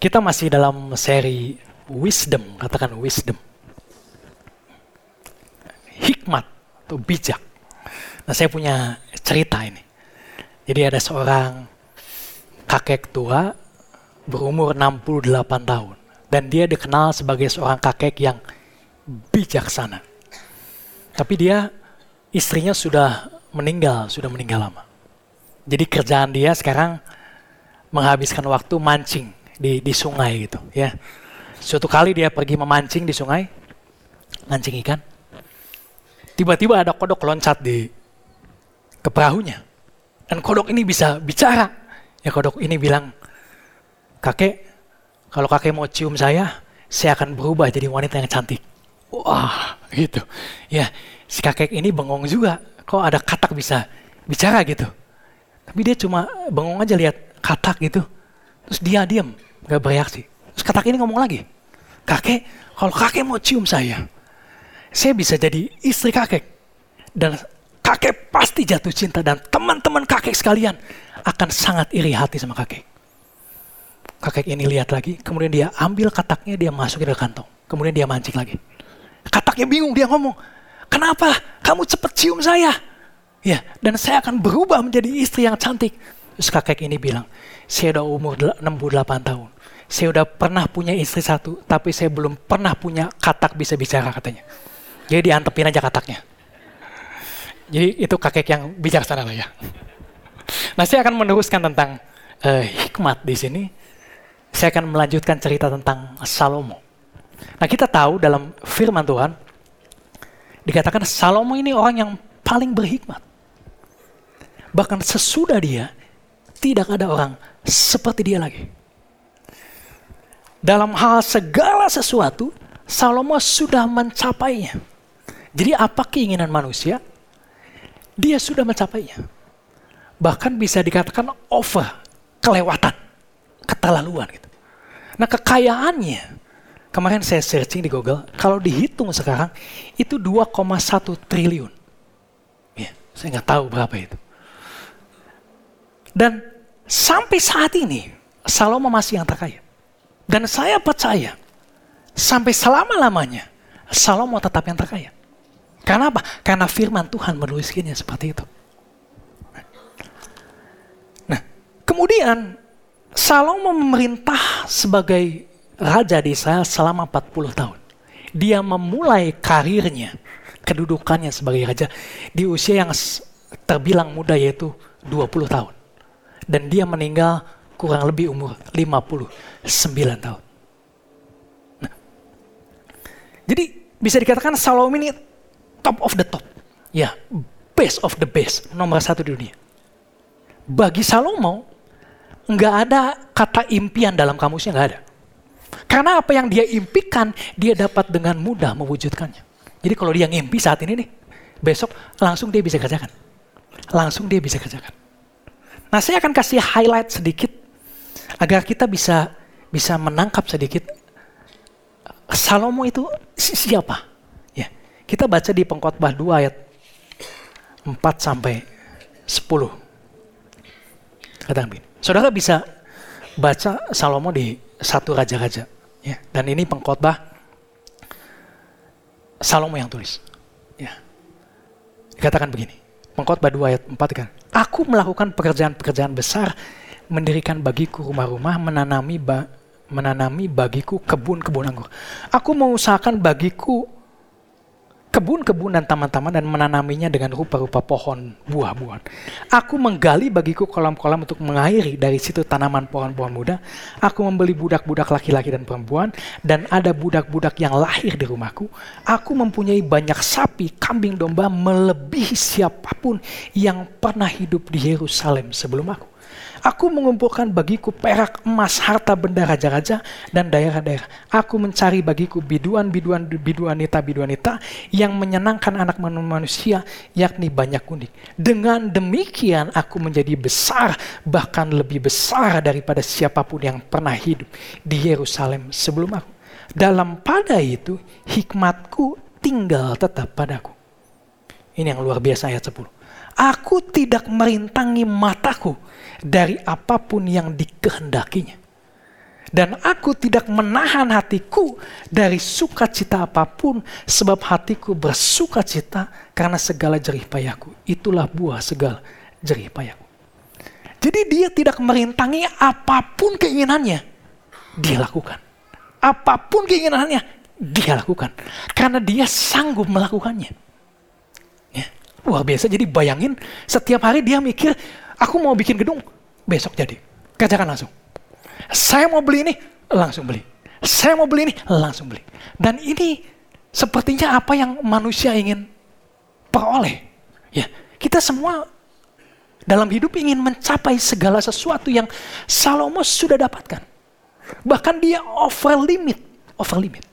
Kita masih dalam seri wisdom, katakan wisdom. Hikmat atau bijak. Nah, saya punya cerita ini. Jadi ada seorang kakek tua berumur 68 tahun dan dia dikenal sebagai seorang kakek yang bijaksana. Tapi dia istrinya sudah meninggal, sudah meninggal lama. Jadi kerjaan dia sekarang menghabiskan waktu mancing di di sungai gitu ya. Suatu kali dia pergi memancing di sungai, mancing ikan. Tiba-tiba ada kodok loncat di ke perahunya. Dan kodok ini bisa bicara. Ya kodok ini bilang, kakek, kalau kakek mau cium saya, saya akan berubah jadi wanita yang cantik. Wah, gitu. Ya, si kakek ini bengong juga. Kok ada katak bisa bicara gitu. Tapi dia cuma bengong aja lihat katak gitu. Terus dia diam, gak bereaksi. Terus katak ini ngomong lagi, kakek, kalau kakek mau cium saya, saya bisa jadi istri kakek. Dan kakek pasti jatuh cinta dan teman-teman kakek sekalian akan sangat iri hati sama kakek. Kakek ini lihat lagi, kemudian dia ambil kataknya, dia masukin ke kantong. Kemudian dia mancing lagi. Kataknya bingung, dia ngomong, kenapa kamu cepat cium saya? Ya, dan saya akan berubah menjadi istri yang cantik. Terus kakek ini bilang, saya udah umur 68 tahun. Saya udah pernah punya istri satu, tapi saya belum pernah punya katak bisa bicara katanya. Jadi diantepin aja kataknya. Jadi itu kakek yang bijaksana lah ya. Nah saya akan meneruskan tentang uh, hikmat di sini. Saya akan melanjutkan cerita tentang Salomo. Nah kita tahu dalam firman Tuhan, dikatakan Salomo ini orang yang paling berhikmat. Bahkan sesudah dia, tidak ada orang seperti dia lagi. Dalam hal segala sesuatu, Salomo sudah mencapainya. Jadi apa keinginan manusia? Dia sudah mencapainya. Bahkan bisa dikatakan over, kelewatan, keterlaluan gitu. Nah kekayaannya, kemarin saya searching di Google, kalau dihitung sekarang itu 2,1 triliun. Ya, saya nggak tahu berapa itu. Dan sampai saat ini Salomo masih yang terkaya. Dan saya percaya sampai selama-lamanya Salomo tetap yang terkaya. Karena apa? Karena firman Tuhan menuliskannya seperti itu. Nah, kemudian Salomo memerintah sebagai raja di Israel selama 40 tahun. Dia memulai karirnya, kedudukannya sebagai raja di usia yang terbilang muda yaitu 20 tahun dan dia meninggal kurang lebih umur 59 tahun. Nah, jadi bisa dikatakan Salomo ini top of the top. Ya, best of the best, nomor satu di dunia. Bagi Salomo, nggak ada kata impian dalam kamusnya, nggak ada. Karena apa yang dia impikan, dia dapat dengan mudah mewujudkannya. Jadi kalau dia ngimpi saat ini nih, besok langsung dia bisa kerjakan. Langsung dia bisa kerjakan. Nah, saya akan kasih highlight sedikit agar kita bisa bisa menangkap sedikit Salomo itu siapa? Ya. Kita baca di Pengkhotbah 2 ayat 4 sampai 10. Katakan begini. Saudara bisa baca Salomo di satu raja-raja ya. Dan ini Pengkhotbah Salomo yang tulis. Ya. Dikatakan begini. Pengkhotbah 2 ayat 4 kan. Aku melakukan pekerjaan-pekerjaan besar, mendirikan bagiku rumah-rumah, menanami ba menanami bagiku kebun-kebun anggur. Aku mengusahakan bagiku kebun-kebun dan taman-taman dan menanaminya dengan rupa-rupa pohon buah-buahan. Aku menggali bagiku kolam-kolam untuk mengairi dari situ tanaman pohon-pohon muda. Aku membeli budak-budak laki-laki dan perempuan dan ada budak-budak yang lahir di rumahku. Aku mempunyai banyak sapi, kambing, domba melebihi siapa pun yang pernah hidup di Yerusalem sebelum aku. Aku mengumpulkan bagiku perak, emas, harta benda raja-raja dan daerah-daerah. Aku mencari bagiku biduan-biduan biduanita-biduanita yang menyenangkan anak manusia, yakni banyak kuning. Dengan demikian aku menjadi besar, bahkan lebih besar daripada siapa pun yang pernah hidup di Yerusalem sebelum aku. Dalam pada itu, hikmatku tinggal tetap padaku. Ini yang luar biasa ayat 10. Aku tidak merintangi mataku dari apa pun yang dikehendakinya. Dan aku tidak menahan hatiku dari sukacita apa pun, sebab hatiku bersukacita karena segala jerih payahku. Itulah buah segala jerih payahku. Jadi dia tidak merintangi apa pun keinginannya, dia lakukan. Apa pun keinginannya, dia lakukan. Karena dia sanggup melakukannya. Luar biasa, jadi bayangin setiap hari dia mikir, aku mau bikin gedung, besok jadi. Kerjakan langsung saya mau beli ini, langsung beli. Saya mau beli ini, langsung beli. Dan ini sepertinya apa yang manusia ingin peroleh. Ya, kita semua dalam hidup ingin mencapai segala sesuatu yang Salomo sudah dapatkan. Bahkan dia over limit, over limit.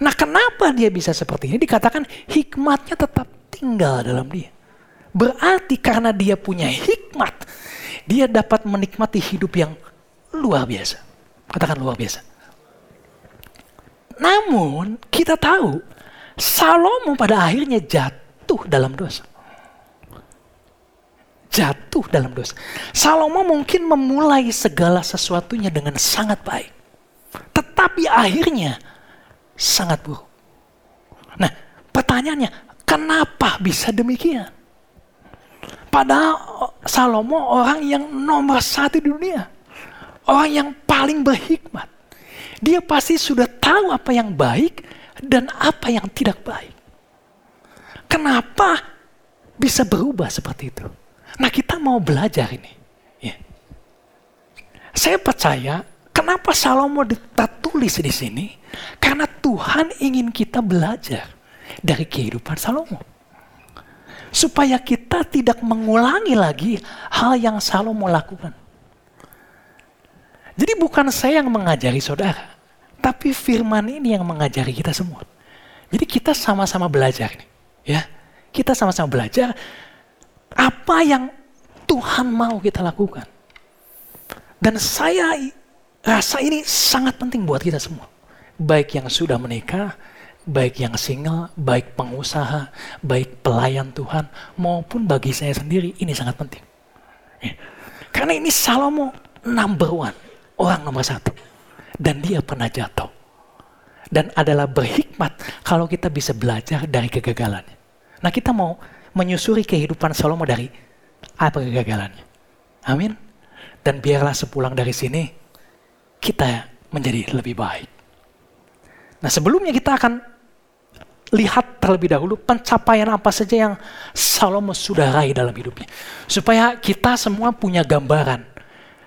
Nah, kenapa dia bisa seperti ini? Dikatakan hikmatnya tetap tinggal dalam dia. Berarti karena dia punya hikmat, dia dapat menikmati hidup yang luar biasa. Katakan luar biasa. Namun kita tahu Salomo pada akhirnya jatuh dalam dosa. Jatuh dalam dosa. Salomo mungkin memulai segala sesuatunya dengan sangat baik. Tetapi akhirnya sangat buruk. Nah pertanyaannya, kenapa bisa demikian? Padahal Salomo orang yang nomor satu di dunia orang yang paling berhikmat. Dia pasti sudah tahu apa yang baik dan apa yang tidak baik. Kenapa bisa berubah seperti itu? Nah kita mau belajar ini. Ya. Saya percaya kenapa Salomo ditulis di sini? Karena Tuhan ingin kita belajar dari kehidupan Salomo. Supaya kita tidak mengulangi lagi hal yang Salomo lakukan. Jadi bukan saya yang mengajari saudara, tapi firman ini yang mengajari kita semua. Jadi kita sama-sama belajar nih, ya. Kita sama-sama belajar apa yang Tuhan mau kita lakukan. Dan saya rasa ini sangat penting buat kita semua. Baik yang sudah menikah, baik yang single, baik pengusaha, baik pelayan Tuhan, maupun bagi saya sendiri, ini sangat penting. Ya. Karena ini Salomo number one orang nomor satu. Dan dia pernah jatuh. Dan adalah berhikmat kalau kita bisa belajar dari kegagalannya. Nah kita mau menyusuri kehidupan Salomo dari apa kegagalannya. Amin. Dan biarlah sepulang dari sini kita menjadi lebih baik. Nah sebelumnya kita akan lihat terlebih dahulu pencapaian apa saja yang Salomo sudah raih dalam hidupnya. Supaya kita semua punya gambaran.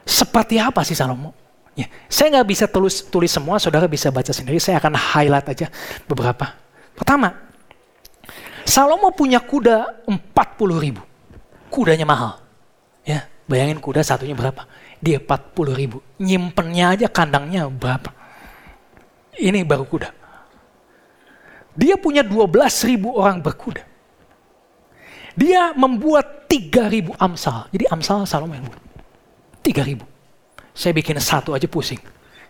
Seperti apa sih Salomo? Ya, saya nggak bisa tulis tulis semua, saudara bisa baca sendiri. Saya akan highlight aja beberapa. Pertama, Salomo punya kuda 40 ribu. Kudanya mahal. Ya, bayangin kuda satunya berapa? Dia 40 ribu. Nyimpennya aja kandangnya berapa? Ini baru kuda. Dia punya 12 ribu orang berkuda. Dia membuat 3 ribu amsal. Jadi amsal Salomo yang buat. 3 ribu. Saya bikin satu aja pusing.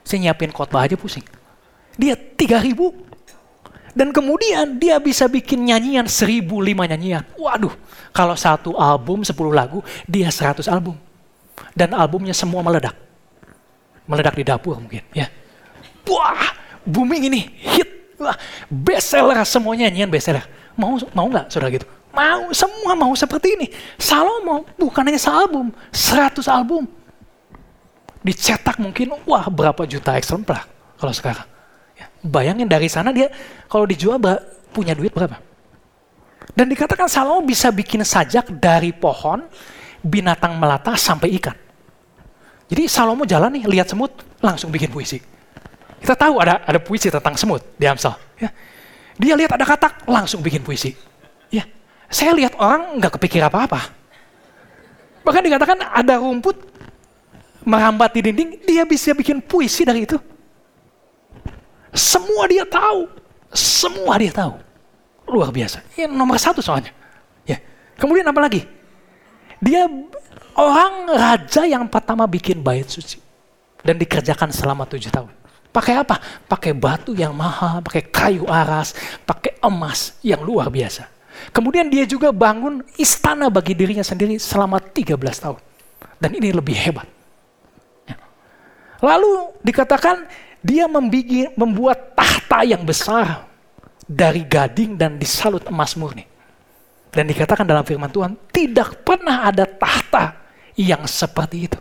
Saya nyiapin khotbah aja pusing. Dia tiga ribu. Dan kemudian dia bisa bikin nyanyian seribu lima nyanyian. Waduh, kalau satu album sepuluh lagu, dia seratus album. Dan albumnya semua meledak. Meledak di dapur mungkin ya. Wah, booming ini, hit. Wah, best seller, semuanya nyanyian best seller. Mau mau nggak saudara gitu? Mau, semua mau seperti ini. Salomo bukan hanya sealbum, seratus album dicetak mungkin wah berapa juta eksemplar kalau sekarang. Ya, bayangin dari sana dia kalau dijual punya duit berapa? Dan dikatakan Salomo bisa bikin sajak dari pohon, binatang melata sampai ikan. Jadi Salomo jalan nih, lihat semut, langsung bikin puisi. Kita tahu ada ada puisi tentang semut di Amsal. Ya. Dia lihat ada katak, langsung bikin puisi. Ya. Saya lihat orang nggak kepikir apa-apa. Bahkan dikatakan ada rumput, merambat di dinding, dia bisa bikin puisi dari itu. Semua dia tahu. Semua dia tahu. Luar biasa. Ini nomor satu soalnya. Ya. Kemudian apa lagi? Dia orang raja yang pertama bikin bait suci. Dan dikerjakan selama tujuh tahun. Pakai apa? Pakai batu yang mahal, pakai kayu aras, pakai emas yang luar biasa. Kemudian dia juga bangun istana bagi dirinya sendiri selama 13 tahun. Dan ini lebih hebat. Lalu dikatakan dia membuat tahta yang besar dari gading dan disalut emas murni. Dan dikatakan dalam firman Tuhan, tidak pernah ada tahta yang seperti itu.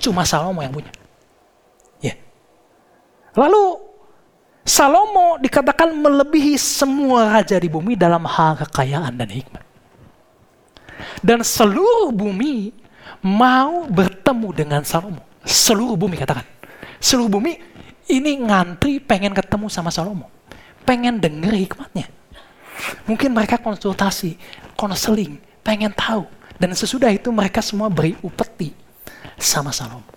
Cuma Salomo yang punya. Lalu Salomo dikatakan melebihi semua raja di bumi dalam hal kekayaan dan hikmat. Dan seluruh bumi mau bertemu dengan Salomo. Seluruh bumi katakan. Seluruh bumi ini ngantri pengen ketemu sama Salomo. Pengen denger hikmatnya. Mungkin mereka konsultasi, konseling, pengen tahu. Dan sesudah itu mereka semua beri upeti sama Salomo.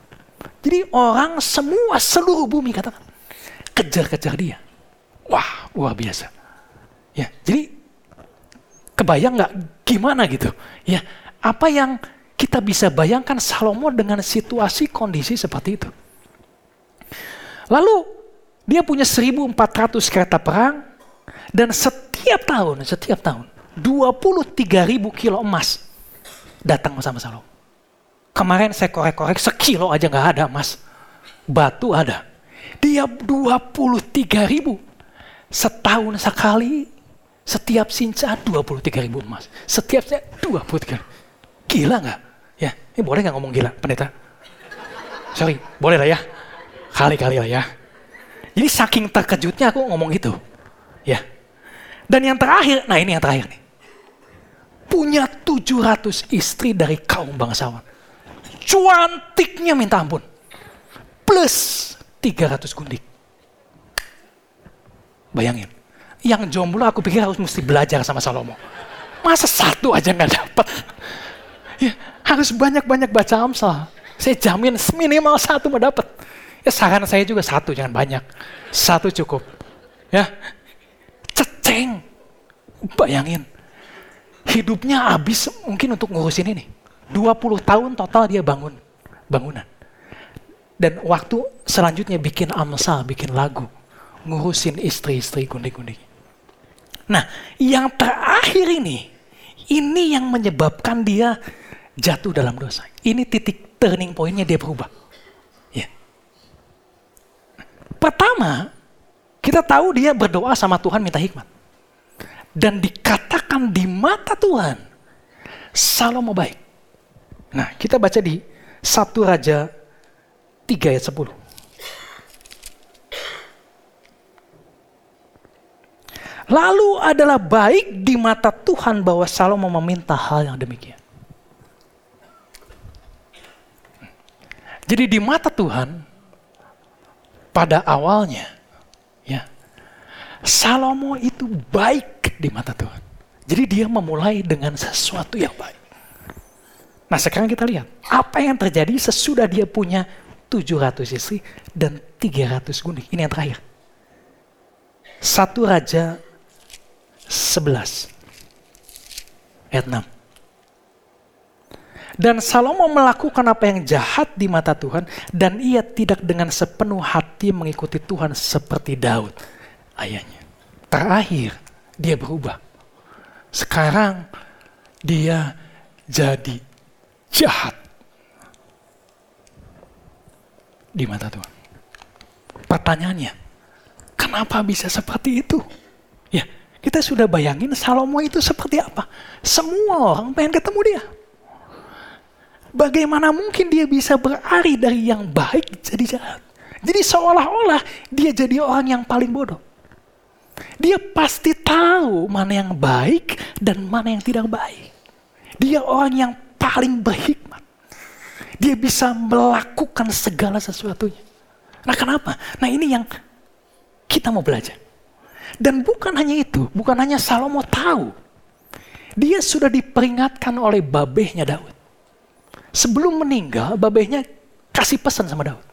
Jadi orang semua seluruh bumi katakan kejar-kejar dia. Wah, luar biasa. Ya, jadi kebayang nggak gimana gitu? Ya, apa yang kita bisa bayangkan Salomo dengan situasi kondisi seperti itu. Lalu dia punya 1400 kereta perang dan setiap tahun, setiap tahun 23.000 kilo emas datang sama Salomo. Kemarin saya korek-korek sekilo aja nggak ada emas. Batu ada. Dia 23 ribu. Setahun sekali, setiap sinca 23 ribu emas. Setiap saya 23 Gila nggak? Ya, ini boleh nggak ngomong gila, pendeta? Sorry, boleh lah ya. Kali-kali lah ya. Jadi saking terkejutnya aku ngomong gitu. Ya. Dan yang terakhir, nah ini yang terakhir nih. Punya 700 istri dari kaum bangsawan. Cuantiknya minta ampun. Plus 300 gundik. Bayangin. Yang jomblo aku pikir harus mesti belajar sama Salomo. Masa satu aja nggak dapat? Ya, harus banyak-banyak baca Amsal. Saya jamin minimal satu mau dapat. Ya saran saya juga satu, jangan banyak. Satu cukup. Ya, ceceng. Bayangin. Hidupnya habis mungkin untuk ngurusin ini. 20 tahun total dia bangun bangunan. Dan waktu selanjutnya bikin amsal, bikin lagu. Ngurusin istri-istri gundik-gundik. Nah, yang terakhir ini, ini yang menyebabkan dia jatuh dalam dosa. Ini titik turning pointnya dia berubah. Ya. Pertama, kita tahu dia berdoa sama Tuhan minta hikmat. Dan dikatakan di mata Tuhan, Salomo baik. Nah, kita baca di satu Raja 3 ayat 10. Lalu adalah baik di mata Tuhan bahwa Salomo meminta hal yang demikian. Jadi di mata Tuhan pada awalnya ya Salomo itu baik di mata Tuhan. Jadi dia memulai dengan sesuatu yang baik. Nah sekarang kita lihat apa yang terjadi sesudah dia punya 700 istri dan 300 gundik. Ini yang terakhir. Satu Raja 11 ayat 6. Dan Salomo melakukan apa yang jahat di mata Tuhan dan ia tidak dengan sepenuh hati mengikuti Tuhan seperti Daud ayahnya. Terakhir dia berubah. Sekarang dia jadi jahat di mata Tuhan. Pertanyaannya, kenapa bisa seperti itu? Ya, kita sudah bayangin Salomo itu seperti apa. Semua orang pengen ketemu dia. Bagaimana mungkin dia bisa berari dari yang baik jadi jahat? Jadi seolah-olah dia jadi orang yang paling bodoh. Dia pasti tahu mana yang baik dan mana yang tidak baik. Dia orang yang paling berhikmat. Dia bisa melakukan segala sesuatunya. Nah kenapa? Nah ini yang kita mau belajar. Dan bukan hanya itu, bukan hanya Salomo tahu. Dia sudah diperingatkan oleh babehnya Daud. Sebelum meninggal, babehnya kasih pesan sama Daud.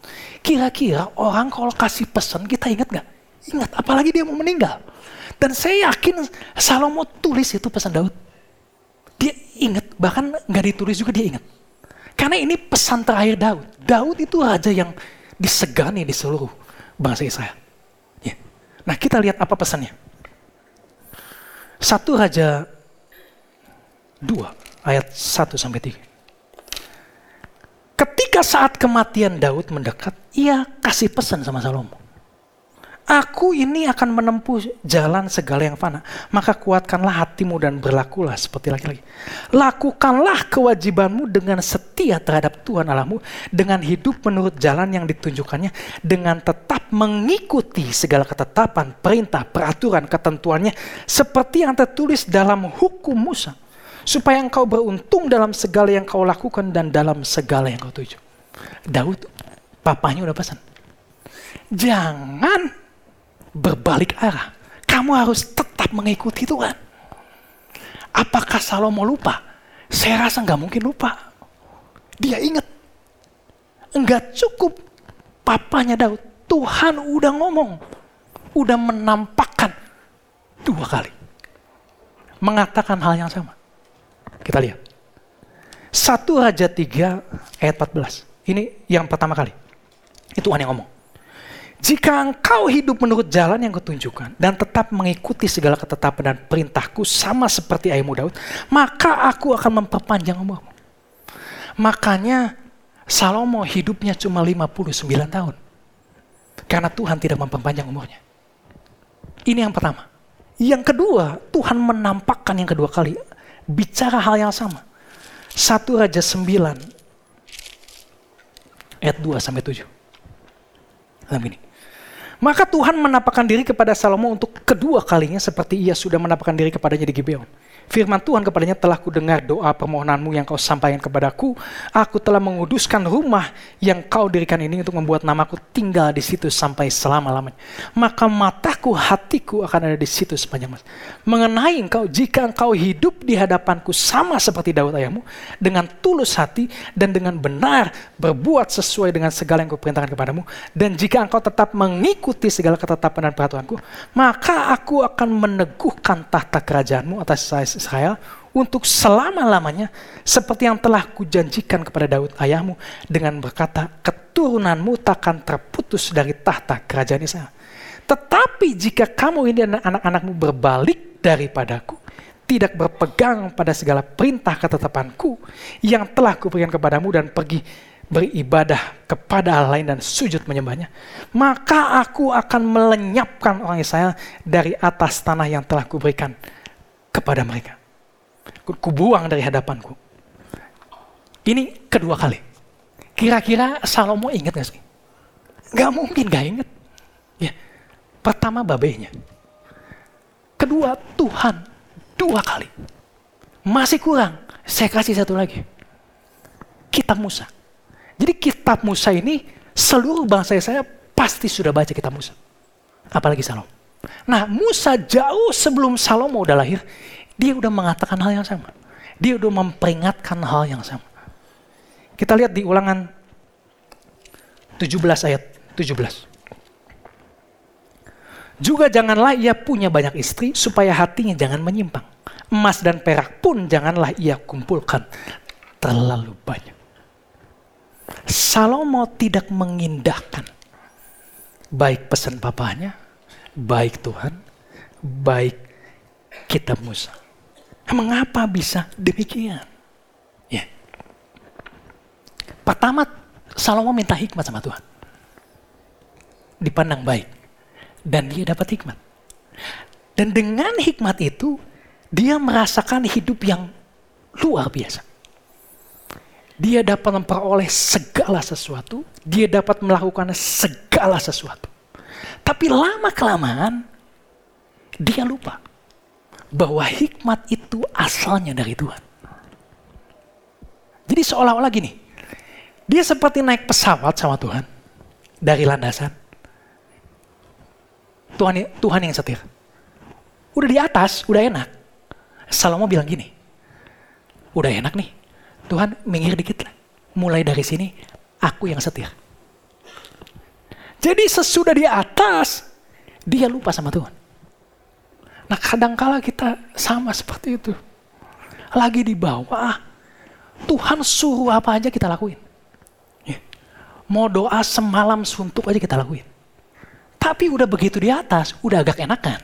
Kira-kira orang kalau kasih pesan kita ingat gak? Ingat, apalagi dia mau meninggal. Dan saya yakin Salomo tulis itu pesan Daud. Dia ingat, bahkan gak ditulis juga dia ingat. Karena ini pesan terakhir Daud. Daud itu raja yang disegani di seluruh bangsa Israel. Ya. Nah kita lihat apa pesannya. Satu Raja 2 ayat 1 sampai 3. Ketika Ketika saat kematian Daud mendekat, ia kasih pesan sama Salomo. Aku ini akan menempuh jalan segala yang fana. Maka kuatkanlah hatimu dan berlakulah seperti laki-laki. Lakukanlah kewajibanmu dengan setia terhadap Tuhan Allahmu. Dengan hidup menurut jalan yang ditunjukkannya. Dengan tetap mengikuti segala ketetapan, perintah, peraturan, ketentuannya. Seperti yang tertulis dalam hukum Musa. Supaya engkau beruntung dalam segala yang kau lakukan dan dalam segala yang kau tuju. Daud, papanya udah pesan. Jangan berbalik arah. Kamu harus tetap mengikuti Tuhan. Apakah Salomo lupa? Saya rasa nggak mungkin lupa. Dia ingat. Enggak cukup papanya Daud. Tuhan udah ngomong. Udah menampakkan dua kali. Mengatakan hal yang sama. Kita lihat. Satu Raja 3 ayat 14. Ini yang pertama kali. Itu Tuhan yang ngomong. Jika engkau hidup menurut jalan yang kutunjukkan dan tetap mengikuti segala ketetapan dan perintahku sama seperti ayahmu Daud, maka aku akan memperpanjang umurmu. Makanya Salomo hidupnya cuma 59 tahun. Karena Tuhan tidak memperpanjang umurnya. Ini yang pertama. Yang kedua, Tuhan menampakkan yang kedua kali. Bicara hal yang sama. Satu Raja 9 ayat 2 sampai 7. Dalam ini. Maka Tuhan menampakkan diri kepada Salomo untuk kedua kalinya seperti ia sudah menampakkan diri kepadanya di Gibeon. Firman Tuhan kepadanya telah kudengar doa permohonanmu yang kau sampaikan kepadaku. Aku telah menguduskan rumah yang kau dirikan ini untuk membuat namaku tinggal di situ sampai selama-lamanya. Maka mataku, hatiku akan ada di situ sepanjang masa. Mengenai engkau, jika engkau hidup di hadapanku sama seperti Daud ayahmu, dengan tulus hati dan dengan benar berbuat sesuai dengan segala yang kuperintahkan kepadamu, dan jika engkau tetap mengikuti segala ketetapan dan peraturanku, maka aku akan meneguhkan tahta kerajaanmu atas saya Israel untuk selama-lamanya seperti yang telah kujanjikan kepada Daud ayahmu dengan berkata keturunanmu takkan terputus dari tahta kerajaan Israel. Tetapi jika kamu ini dan anak-anakmu berbalik daripadaku, tidak berpegang pada segala perintah ketetapanku yang telah kuberikan kepadamu dan pergi beribadah kepada Allah lain dan sujud menyembahnya, maka aku akan melenyapkan orang Israel dari atas tanah yang telah kuberikan kepada mereka. Kubuang dari hadapanku. Ini kedua kali. Kira-kira Salomo ingat gak sih? Gak mungkin gak ingat. Ya. Pertama babenya. Kedua Tuhan. Dua kali. Masih kurang. Saya kasih satu lagi. Kitab Musa. Jadi kitab Musa ini seluruh bangsa saya pasti sudah baca kitab Musa. Apalagi Salomo. Nah Musa jauh sebelum Salomo udah lahir, dia udah mengatakan hal yang sama. Dia udah memperingatkan hal yang sama. Kita lihat di ulangan 17 ayat 17. Juga janganlah ia punya banyak istri supaya hatinya jangan menyimpang. Emas dan perak pun janganlah ia kumpulkan terlalu banyak. Salomo tidak mengindahkan baik pesan papanya, baik Tuhan, baik kitab Musa. Mengapa bisa demikian? Ya. Pertama, Salomo minta hikmat sama Tuhan. Dipandang baik. Dan dia dapat hikmat. Dan dengan hikmat itu, dia merasakan hidup yang luar biasa. Dia dapat memperoleh segala sesuatu, dia dapat melakukan segala sesuatu. Tapi lama-kelamaan dia lupa bahwa hikmat itu asalnya dari Tuhan. Jadi seolah-olah gini, dia seperti naik pesawat sama Tuhan dari landasan. Tuhan Tuhan yang setir. Udah di atas, udah enak. Salomo bilang gini, udah enak nih, Tuhan minggir dikit lah. Mulai dari sini, aku yang setir. Jadi sesudah di atas, dia lupa sama Tuhan. Nah kadangkala kita sama seperti itu. Lagi di bawah, Tuhan suruh apa aja kita lakuin. Ya. Mau doa semalam suntuk aja kita lakuin. Tapi udah begitu di atas, udah agak enakan.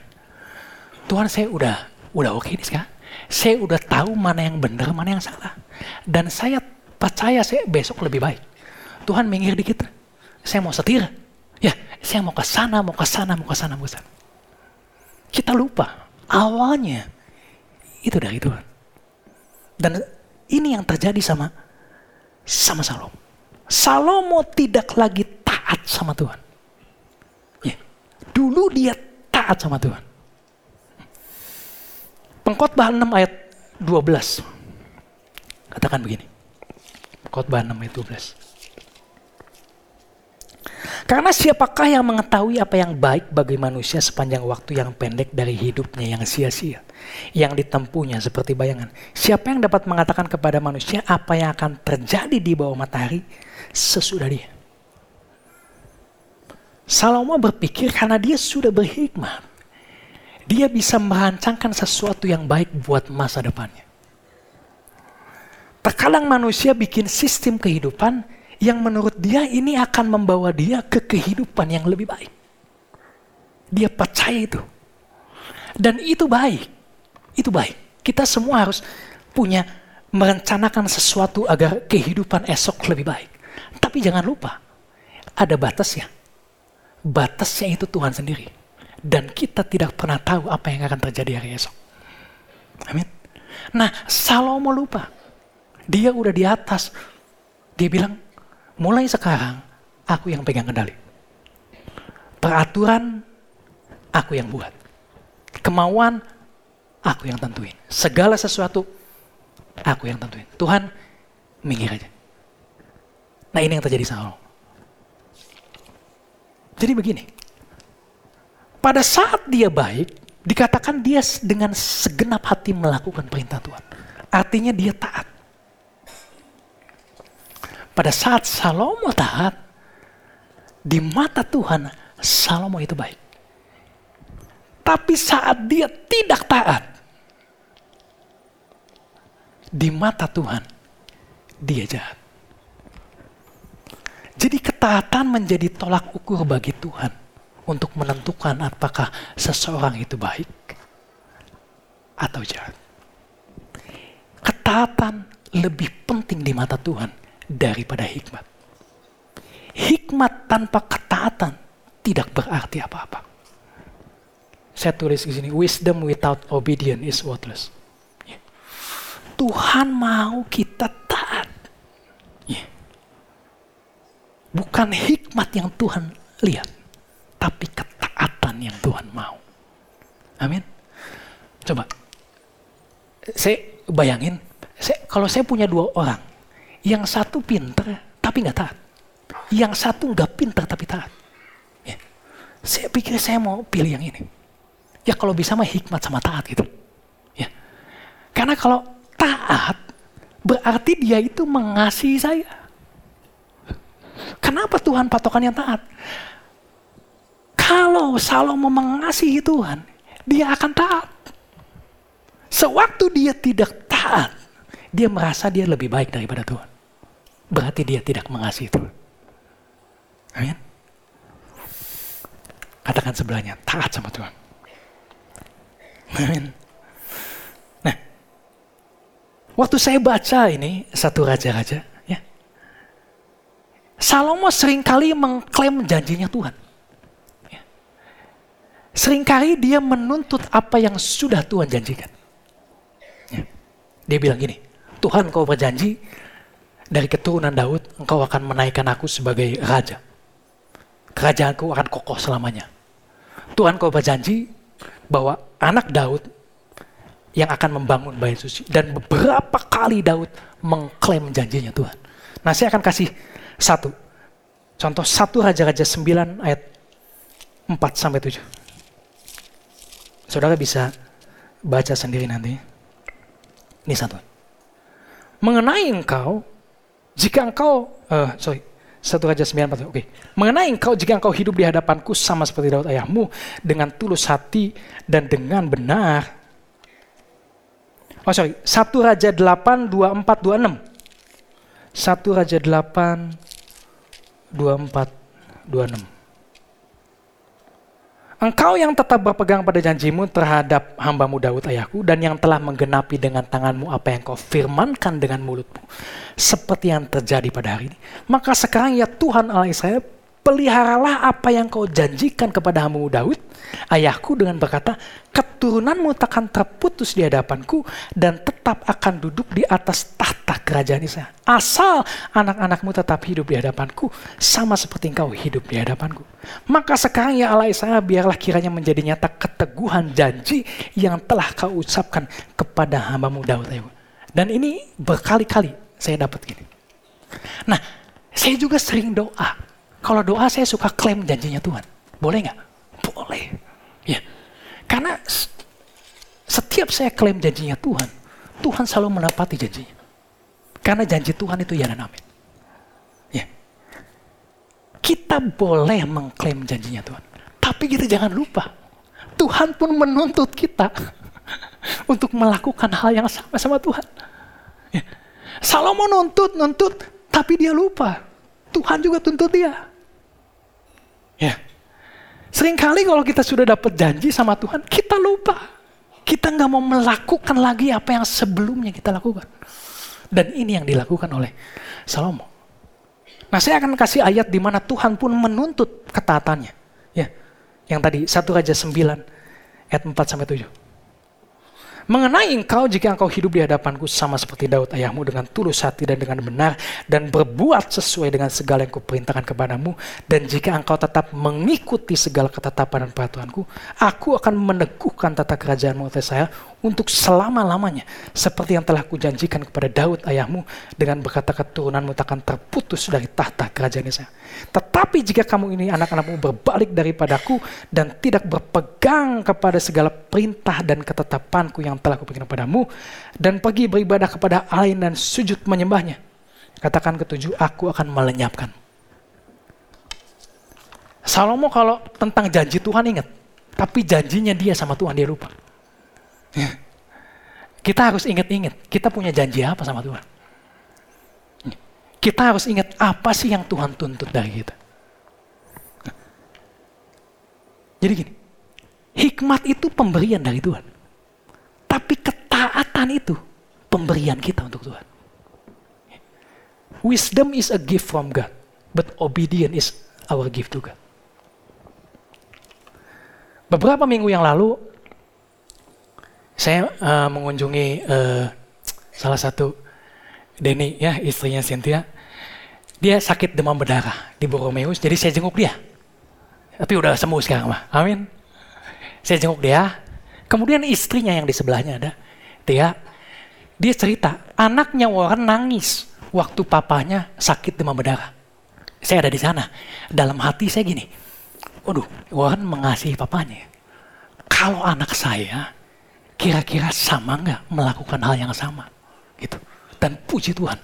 Tuhan saya udah udah oke okay nih sekarang. Saya udah tahu mana yang benar, mana yang salah. Dan saya percaya saya besok lebih baik. Tuhan minggir dikit. Saya mau setir. Ya, saya mau ke sana, mau ke sana, mau ke sana, mau ke sana. Kita lupa awalnya itu dari Tuhan. Dan ini yang terjadi sama sama Salomo. Salomo tidak lagi taat sama Tuhan. Ya. Dulu dia taat sama Tuhan. Pengkhotbah 6 ayat 12. Katakan begini. Pengkhotbah 6 ayat 12. Karena siapakah yang mengetahui apa yang baik bagi manusia sepanjang waktu yang pendek dari hidupnya yang sia-sia, yang ditempuhnya seperti bayangan. Siapa yang dapat mengatakan kepada manusia apa yang akan terjadi di bawah matahari sesudah dia. Salomo berpikir karena dia sudah berhikmat, dia bisa merancangkan sesuatu yang baik buat masa depannya. Terkadang manusia bikin sistem kehidupan yang menurut dia ini akan membawa dia ke kehidupan yang lebih baik. Dia percaya itu. Dan itu baik. Itu baik. Kita semua harus punya merencanakan sesuatu agar kehidupan esok lebih baik. Tapi jangan lupa, ada batasnya. Batasnya itu Tuhan sendiri. Dan kita tidak pernah tahu apa yang akan terjadi hari esok. Amin. Nah, Salomo lupa. Dia udah di atas. Dia bilang, mulai sekarang aku yang pegang kendali. Peraturan aku yang buat. Kemauan aku yang tentuin. Segala sesuatu aku yang tentuin. Tuhan, minggir aja. Nah ini yang terjadi sama Jadi begini, pada saat dia baik, dikatakan dia dengan segenap hati melakukan perintah Tuhan. Artinya dia taat. Pada saat Salomo taat, di mata Tuhan, Salomo itu baik. Tapi saat dia tidak taat, di mata Tuhan, dia jahat. Jadi ketaatan menjadi tolak ukur bagi Tuhan untuk menentukan apakah seseorang itu baik atau jahat. Ketaatan lebih penting di mata Tuhan daripada hikmat. Hikmat tanpa ketaatan tidak berarti apa-apa. Saya tulis di sini, wisdom without obedience is worthless. Ya. Tuhan mau kita taat. Yeah. Bukan hikmat yang Tuhan lihat, tapi ketaatan yang Tuhan mau. Amin. Coba, saya bayangin, saya, kalau saya punya dua orang, yang satu pinter tapi nggak taat, yang satu nggak pinter tapi taat. Ya. Saya pikir saya mau pilih yang ini. Ya kalau bisa mah hikmat sama taat gitu. Ya. Karena kalau taat berarti dia itu mengasihi saya. Kenapa Tuhan patokan yang taat? Kalau Salomo mengasihi Tuhan, dia akan taat. Sewaktu dia tidak taat, dia merasa dia lebih baik daripada Tuhan. Berarti dia tidak mengasihi Tuhan. Amin. Katakan sebelahnya, taat sama Tuhan. Amin. Nah, waktu saya baca ini satu raja-raja, Salomo sering kali mengklaim janjinya Tuhan. Ya. Seringkali dia menuntut apa yang sudah Tuhan janjikan. Ya. Dia bilang gini, Tuhan kau berjanji dari keturunan Daud engkau akan menaikkan aku sebagai raja. Kerajaanku akan kokoh selamanya. Tuhan kau berjanji bahwa anak Daud yang akan membangun bait suci. Dan beberapa kali Daud mengklaim janjinya Tuhan. Nah saya akan kasih satu. Contoh satu Raja-Raja 9 ayat 4 sampai 7. Saudara bisa baca sendiri nanti. Ini satu. Mengenai engkau, jika engkau, uh, sorry, satu Raja 9 4, oke. Okay. Mengenai engkau, jika engkau hidup di hadapanku sama seperti Daud ayahmu, dengan tulus hati dan dengan benar. Oh sorry, satu Raja 8, 24, 26. Satu Raja 8, 24, 26. Engkau yang tetap berpegang pada janjimu terhadap hambamu Daud ayahku dan yang telah menggenapi dengan tanganmu apa yang kau firmankan dengan mulutmu. Seperti yang terjadi pada hari ini. Maka sekarang ya Tuhan Allah Israel peliharalah apa yang kau janjikan kepada hambamu Daud, ayahku dengan berkata, keturunanmu takkan terputus di hadapanku dan tetap akan duduk di atas tahta kerajaan Israel. Asal anak-anakmu tetap hidup di hadapanku, sama seperti engkau hidup di hadapanku. Maka sekarang ya Allah Israel, biarlah kiranya menjadi nyata keteguhan janji yang telah kau ucapkan kepada hambamu Daud. Dan ini berkali-kali saya dapat gini. Nah, saya juga sering doa kalau doa saya suka klaim janjinya Tuhan. Boleh nggak? Boleh. Ya. Karena setiap saya klaim janjinya Tuhan, Tuhan selalu menepati janjinya. Karena janji Tuhan itu ya dan amin. Ya. Kita boleh mengklaim janjinya Tuhan. Tapi kita jangan lupa, Tuhan pun menuntut kita untuk melakukan hal yang sama sama Tuhan. Ya. Salomo nuntut, nuntut, tapi dia lupa. Tuhan juga tuntut dia. Ya. Seringkali kalau kita sudah dapat janji sama Tuhan, kita lupa. Kita nggak mau melakukan lagi apa yang sebelumnya kita lakukan. Dan ini yang dilakukan oleh Salomo. Nah saya akan kasih ayat di mana Tuhan pun menuntut ketaatannya. Ya, yang tadi satu Raja 9 ayat 4 sampai 7. Mengenai engkau jika engkau hidup di hadapanku sama seperti Daud ayahmu dengan tulus hati dan dengan benar dan berbuat sesuai dengan segala yang kuperintahkan kepadamu dan jika engkau tetap mengikuti segala ketetapan dan peraturanku aku akan meneguhkan tata kerajaanmu atas saya untuk selama-lamanya seperti yang telah kujanjikan kepada Daud ayahmu dengan berkata keturunanmu takkan terputus dari tahta kerajaan saya. Tetapi jika kamu ini anak-anakmu berbalik daripadaku dan tidak berpegang kepada segala perintah dan ketetapanku yang telah kuberikan kepadamu dan pergi beribadah kepada lain dan sujud menyembahnya. Katakan ketujuh, aku akan melenyapkan. Salomo kalau tentang janji Tuhan ingat, tapi janjinya dia sama Tuhan dia lupa. Kita harus ingat-ingat, kita punya janji apa sama Tuhan. Kita harus ingat apa sih yang Tuhan tuntut dari kita. Jadi gini, hikmat itu pemberian dari Tuhan. Tapi ketaatan itu pemberian kita untuk Tuhan. Wisdom is a gift from God, but obedience is our gift to God. Beberapa minggu yang lalu, saya uh, mengunjungi uh, salah satu Denny ya istrinya Cynthia. Dia sakit demam berdarah di Boromeus, jadi saya jenguk dia. Tapi udah sembuh sekarang mah. Amin. Saya jenguk dia. Kemudian istrinya yang di sebelahnya ada, Tia. Dia cerita, anaknya Warren nangis waktu papanya sakit demam berdarah. Saya ada di sana. Dalam hati saya gini, waduh, Warren mengasihi papanya. Kalau anak saya kira-kira sama nggak melakukan hal yang sama gitu dan puji Tuhan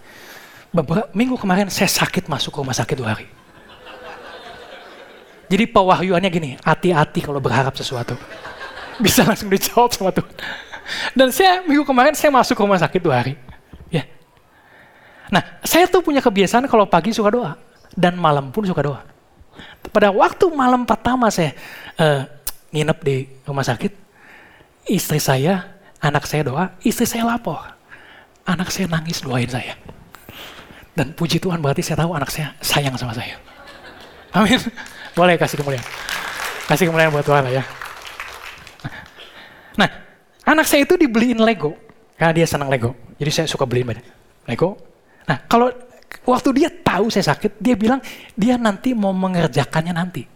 beberapa minggu kemarin saya sakit masuk ke rumah sakit dua hari jadi pewahyuannya gini hati-hati kalau berharap sesuatu bisa langsung dijawab sama Tuhan dan saya minggu kemarin saya masuk ke rumah sakit dua hari ya nah saya tuh punya kebiasaan kalau pagi suka doa dan malam pun suka doa pada waktu malam pertama saya uh, nginep di rumah sakit istri saya, anak saya doa, istri saya lapor. Anak saya nangis doain saya. Dan puji Tuhan berarti saya tahu anak saya sayang sama saya. Amin. Boleh kasih kemuliaan. Kasih kemuliaan buat Tuhan ya. Nah, anak saya itu dibeliin Lego. Karena dia senang Lego. Jadi saya suka beliin banyak. Lego. Nah, kalau waktu dia tahu saya sakit, dia bilang dia nanti mau mengerjakannya nanti.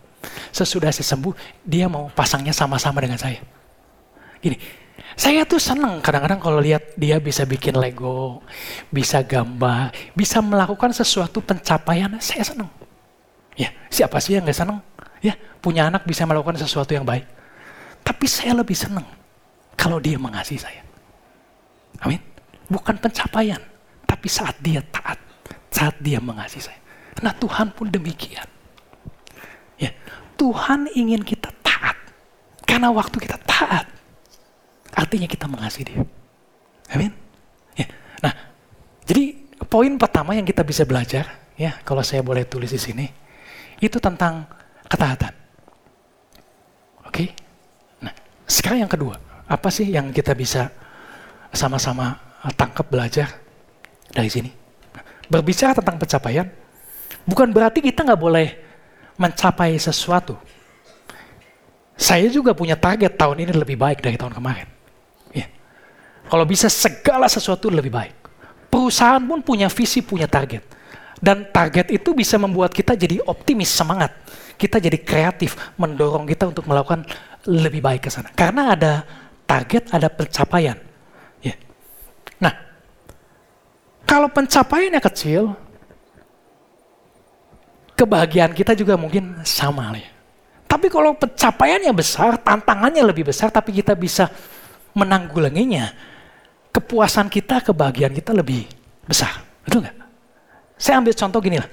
Sesudah saya sembuh, dia mau pasangnya sama-sama dengan saya. Gini, saya tuh seneng kadang-kadang kalau lihat dia bisa bikin Lego, bisa gambar, bisa melakukan sesuatu pencapaian, saya seneng. Ya, siapa sih yang gak seneng? Ya, punya anak bisa melakukan sesuatu yang baik. Tapi saya lebih seneng kalau dia mengasihi saya. Amin. Bukan pencapaian, tapi saat dia taat, saat dia mengasihi saya. Nah Tuhan pun demikian. Ya, Tuhan ingin kita taat. Karena waktu kita taat, Artinya kita mengasihi dia. Amin. Ya. Nah, jadi poin pertama yang kita bisa belajar, ya, kalau saya boleh tulis di sini, itu tentang ketaatan. Oke. Sekarang yang kedua, apa sih yang kita bisa sama-sama tangkap belajar dari sini? Berbicara tentang pencapaian, bukan berarti kita nggak boleh mencapai sesuatu. Saya juga punya target tahun ini lebih baik dari tahun kemarin. Ya. Kalau bisa segala sesuatu lebih baik. Perusahaan pun punya visi, punya target. Dan target itu bisa membuat kita jadi optimis, semangat. Kita jadi kreatif, mendorong kita untuk melakukan lebih baik ke sana. Karena ada target, ada pencapaian. Ya. Nah, kalau pencapaiannya kecil, kebahagiaan kita juga mungkin sama. Ya. Tapi kalau pencapaiannya besar, tantangannya lebih besar, tapi kita bisa menanggulanginya, kepuasan kita, kebahagiaan kita lebih besar. Betul nggak? Saya ambil contoh gini lah.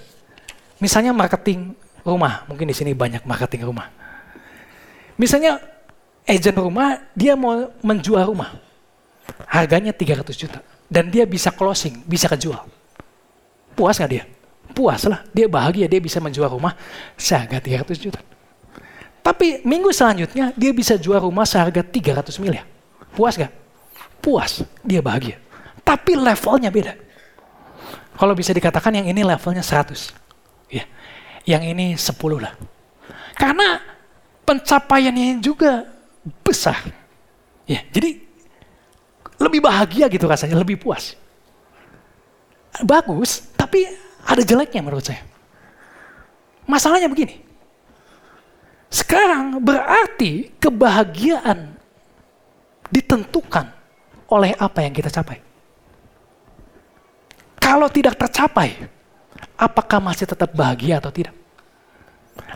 Misalnya marketing rumah, mungkin di sini banyak marketing rumah. Misalnya agent rumah, dia mau menjual rumah. Harganya 300 juta. Dan dia bisa closing, bisa kejual. Puas nggak dia? Puas lah, dia bahagia, dia bisa menjual rumah seharga 300 juta. Tapi minggu selanjutnya dia bisa jual rumah seharga 300 miliar. Puas gak? Puas, dia bahagia. Tapi levelnya beda. Kalau bisa dikatakan yang ini levelnya 100. Ya. Yang ini 10 lah. Karena pencapaiannya juga besar. Ya, jadi lebih bahagia gitu rasanya, lebih puas. Bagus, tapi ada jeleknya menurut saya. Masalahnya begini. Sekarang berarti kebahagiaan ditentukan oleh apa yang kita capai. Kalau tidak tercapai, apakah masih tetap bahagia atau tidak?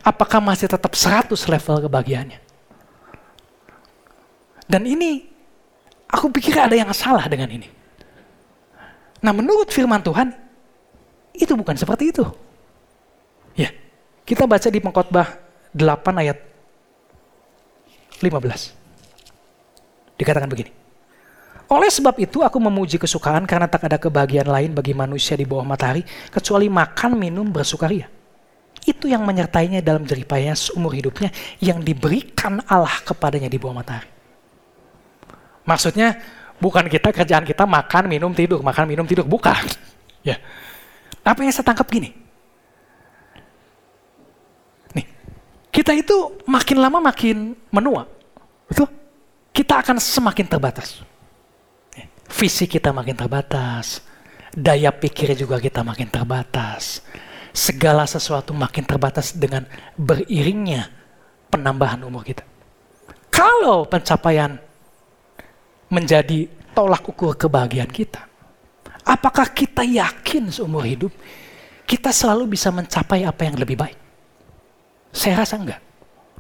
Apakah masih tetap 100 level kebahagiaannya? Dan ini, aku pikir ada yang salah dengan ini. Nah menurut firman Tuhan, itu bukan seperti itu. Ya, kita baca di pengkhotbah 8 ayat 15. Dikatakan begini. Oleh sebab itu aku memuji kesukaan karena tak ada kebahagiaan lain bagi manusia di bawah matahari kecuali makan, minum, bersukaria. Itu yang menyertainya dalam jeripayanya seumur hidupnya yang diberikan Allah kepadanya di bawah matahari. Maksudnya bukan kita kerjaan kita makan, minum, tidur, makan, minum, tidur, bukan. Ya. Apa yang saya tangkap gini? Nih, kita itu makin lama makin menua. Betul? Kita akan semakin terbatas visi kita makin terbatas, daya pikir juga kita makin terbatas. Segala sesuatu makin terbatas dengan beriringnya penambahan umur kita. Kalau pencapaian menjadi tolak ukur kebahagiaan kita, apakah kita yakin seumur hidup kita selalu bisa mencapai apa yang lebih baik? Saya rasa enggak.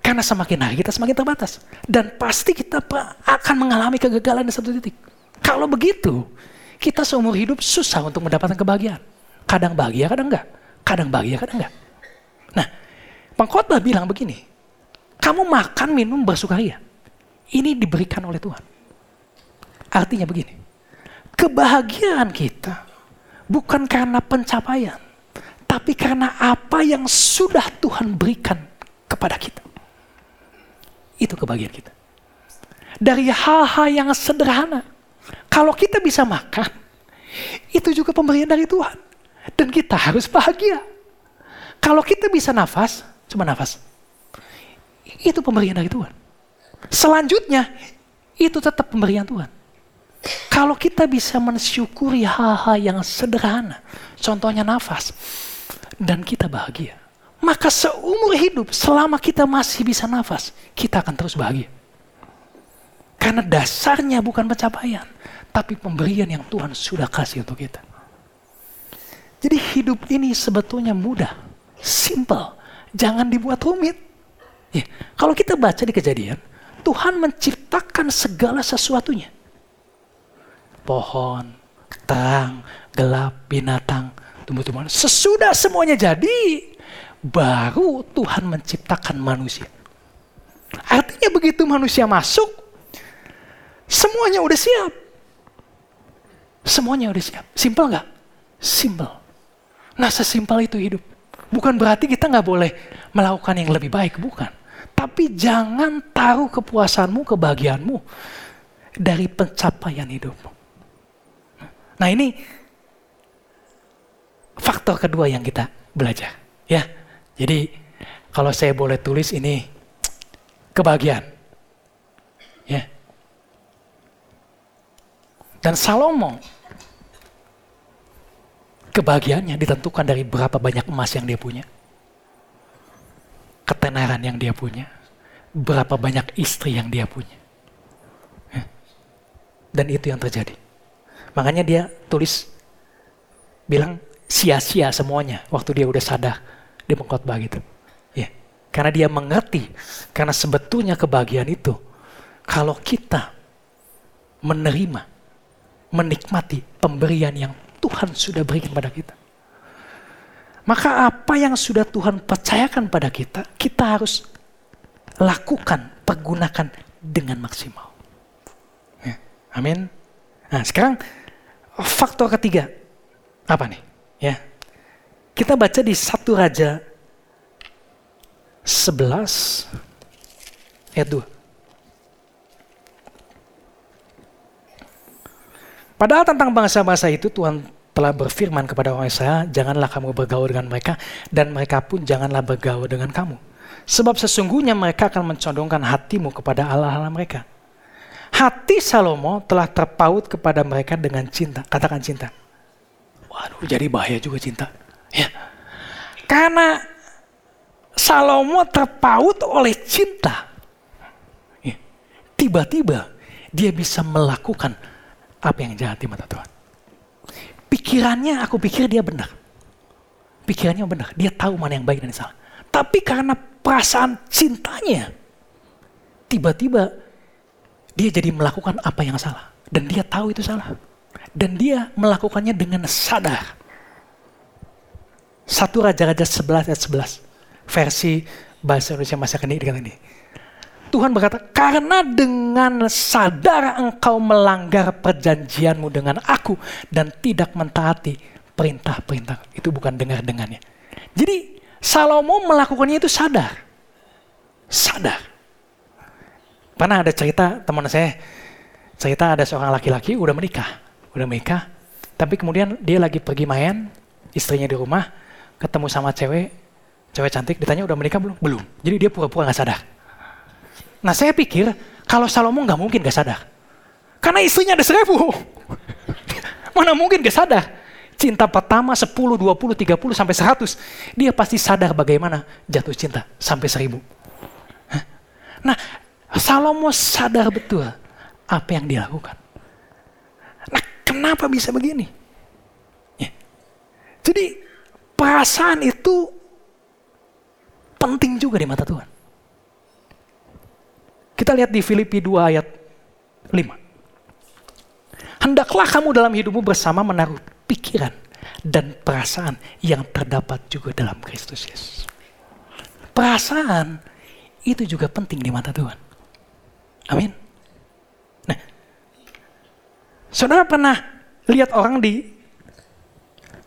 Karena semakin hari kita semakin terbatas. Dan pasti kita akan mengalami kegagalan di satu titik. Kalau begitu, kita seumur hidup susah untuk mendapatkan kebahagiaan. Kadang bahagia, kadang enggak. Kadang bahagia, kadang enggak. Nah, pengkhotbah bilang begini, kamu makan, minum, bersukaria. Ini diberikan oleh Tuhan. Artinya begini, kebahagiaan kita bukan karena pencapaian, tapi karena apa yang sudah Tuhan berikan kepada kita. Itu kebahagiaan kita. Dari hal-hal yang sederhana, kalau kita bisa makan, itu juga pemberian dari Tuhan. Dan kita harus bahagia. Kalau kita bisa nafas, cuma nafas. Itu pemberian dari Tuhan. Selanjutnya, itu tetap pemberian Tuhan. Kalau kita bisa mensyukuri hal-hal yang sederhana, contohnya nafas, dan kita bahagia, maka seumur hidup selama kita masih bisa nafas, kita akan terus bahagia. Karena dasarnya bukan pencapaian, tapi pemberian yang Tuhan sudah kasih untuk kita. Jadi hidup ini sebetulnya mudah, simple, jangan dibuat rumit. Ya, kalau kita baca di kejadian, Tuhan menciptakan segala sesuatunya. Pohon, terang, gelap, binatang, tumbuh-tumbuhan. Sesudah semuanya jadi, baru Tuhan menciptakan manusia. Artinya begitu manusia masuk, Semuanya udah siap. Semuanya udah siap. Simpel nggak? Simpel. Nah sesimpel itu hidup. Bukan berarti kita nggak boleh melakukan yang lebih baik, bukan. Tapi jangan taruh kepuasanmu, kebahagiaanmu dari pencapaian hidupmu. Nah ini faktor kedua yang kita belajar. Ya, jadi kalau saya boleh tulis ini kebahagiaan. Ya. Dan Salomo kebahagiaannya ditentukan dari berapa banyak emas yang dia punya. Ketenaran yang dia punya. Berapa banyak istri yang dia punya. Ya. Dan itu yang terjadi. Makanya dia tulis, bilang sia-sia semuanya waktu dia udah sadar di pengkhotbah gitu. Ya. Karena dia mengerti, karena sebetulnya kebahagiaan itu, kalau kita menerima, menikmati pemberian yang Tuhan sudah berikan pada kita. Maka apa yang sudah Tuhan percayakan pada kita, kita harus lakukan, pergunakan dengan maksimal. Ya, amin. Nah sekarang faktor ketiga, apa nih? Ya, kita baca di satu Raja 11 ayat 2. Padahal tentang bangsa-bangsa itu Tuhan telah berfirman kepada orang Israel, janganlah kamu bergaul dengan mereka, dan mereka pun janganlah bergaul dengan kamu. Sebab sesungguhnya mereka akan mencondongkan hatimu kepada Allah-Allah mereka. Hati Salomo telah terpaut kepada mereka dengan cinta. Katakan cinta. Waduh, jadi bahaya juga cinta. Ya. Karena Salomo terpaut oleh cinta. Ya. Tiba-tiba dia bisa melakukan apa yang jahat di mata Tuhan. Pikirannya aku pikir dia benar. Pikirannya benar, dia tahu mana yang baik dan yang salah. Tapi karena perasaan cintanya, tiba-tiba dia jadi melakukan apa yang salah. Dan dia tahu itu salah. Dan dia melakukannya dengan sadar. Satu Raja-Raja 11 ayat 11. Versi bahasa Indonesia masa kini ini. Tuhan berkata, karena dengan sadar engkau melanggar perjanjianmu dengan aku dan tidak mentaati perintah-perintah. Itu bukan dengar-dengannya. Jadi Salomo melakukannya itu sadar. Sadar. Pernah ada cerita teman saya, cerita ada seorang laki-laki udah menikah. Udah menikah, tapi kemudian dia lagi pergi main, istrinya di rumah, ketemu sama cewek, cewek cantik, ditanya udah menikah belum? Belum. Jadi dia pura-pura gak sadar. Nah saya pikir kalau Salomo nggak mungkin gak sadar. Karena istrinya ada seribu. Mana mungkin gak sadar. Cinta pertama 10, 20, 30 sampai 100. Dia pasti sadar bagaimana jatuh cinta sampai seribu. Nah Salomo sadar betul apa yang dia lakukan. Nah kenapa bisa begini? Ya. Jadi perasaan itu penting juga di mata Tuhan. Kita lihat di Filipi 2 ayat 5. Hendaklah kamu dalam hidupmu bersama menaruh pikiran dan perasaan yang terdapat juga dalam Kristus Yesus. Perasaan itu juga penting di mata Tuhan. Amin. Nah, saudara pernah lihat orang di